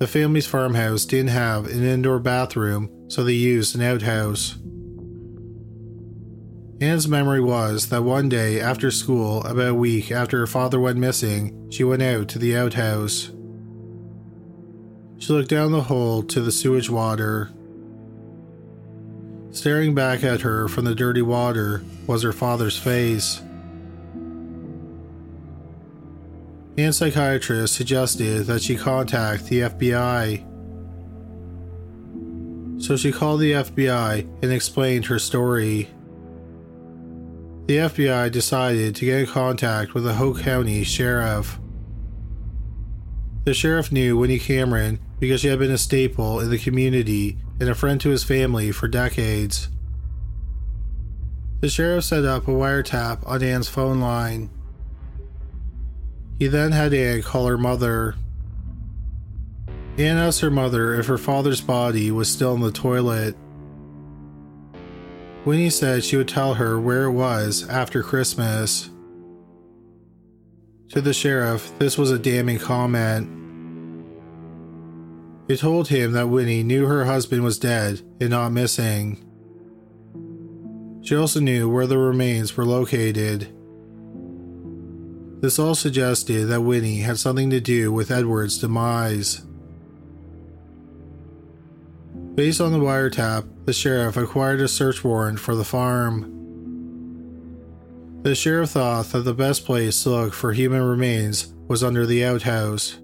the family's farmhouse didn't have an indoor bathroom, so they used an outhouse. Anne's memory was that one day after school, about a week after her father went missing, she went out to the outhouse. She looked down the hole to the sewage water. Staring back at her from the dirty water was her father's face. Anne's psychiatrist suggested that she contact the FBI. So she called the FBI and explained her story the FBI decided to get in contact with the Hoke County Sheriff. The sheriff knew Winnie Cameron because she had been a staple in the community and a friend to his family for decades. The sheriff set up a wiretap on Anne's phone line. He then had Anne call her mother. Anne asked her mother if her father's body was still in the toilet. Winnie said she would tell her where it was after Christmas. To the sheriff, this was a damning comment. It told him that Winnie knew her husband was dead and not missing. She also knew where the remains were located. This all suggested that Winnie had something to do with Edward's demise. Based on the wiretap, the sheriff acquired a search warrant for the farm. The sheriff thought that the best place to look for human remains was under the outhouse.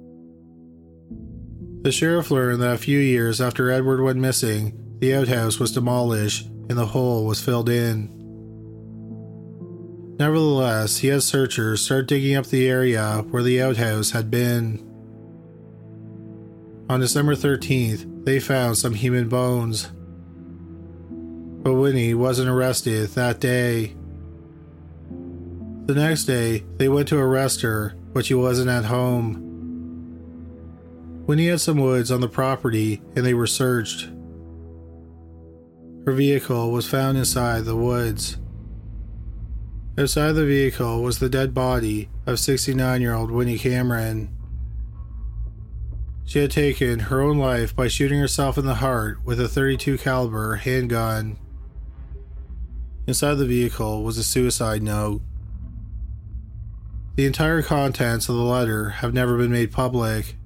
The sheriff learned that a few years after Edward went missing, the outhouse was demolished and the hole was filled in. Nevertheless, he had searchers start digging up the area where the outhouse had been. On December 13th, they found some human bones. But Winnie wasn't arrested that day. The next day, they went to arrest her, but she wasn't at home. Winnie had some woods on the property and they were searched. Her vehicle was found inside the woods. Outside the vehicle was the dead body of 69 year old Winnie Cameron. She had taken her own life by shooting herself in the heart with a 32 caliber handgun. Inside the vehicle was a suicide note. The entire contents of the letter have never been made public.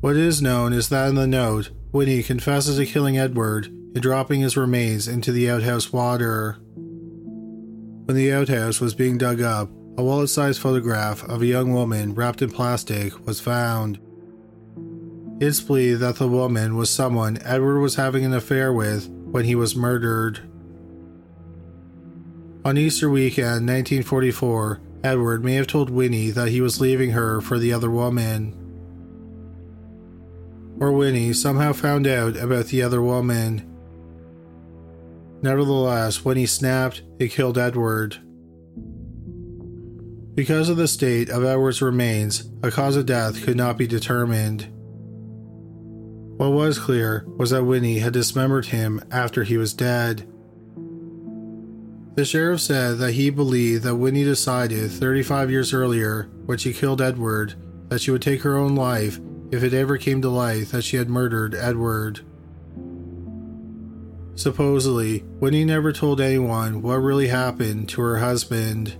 What is known is that in the note, Winnie confesses to killing Edward and dropping his remains into the outhouse water. When the outhouse was being dug up, a wallet sized photograph of a young woman wrapped in plastic was found. It's believed that the woman was someone Edward was having an affair with when he was murdered. On Easter weekend 1944, Edward may have told Winnie that he was leaving her for the other woman. Or Winnie somehow found out about the other woman. Nevertheless, when he snapped, it killed Edward. Because of the state of Edward's remains, a cause of death could not be determined. What was clear was that Winnie had dismembered him after he was dead. The sheriff said that he believed that Winnie decided 35 years earlier, when she killed Edward, that she would take her own life if it ever came to light that she had murdered Edward. Supposedly, Winnie never told anyone what really happened to her husband.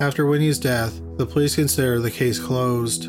After Winnie's death, the police consider the case closed.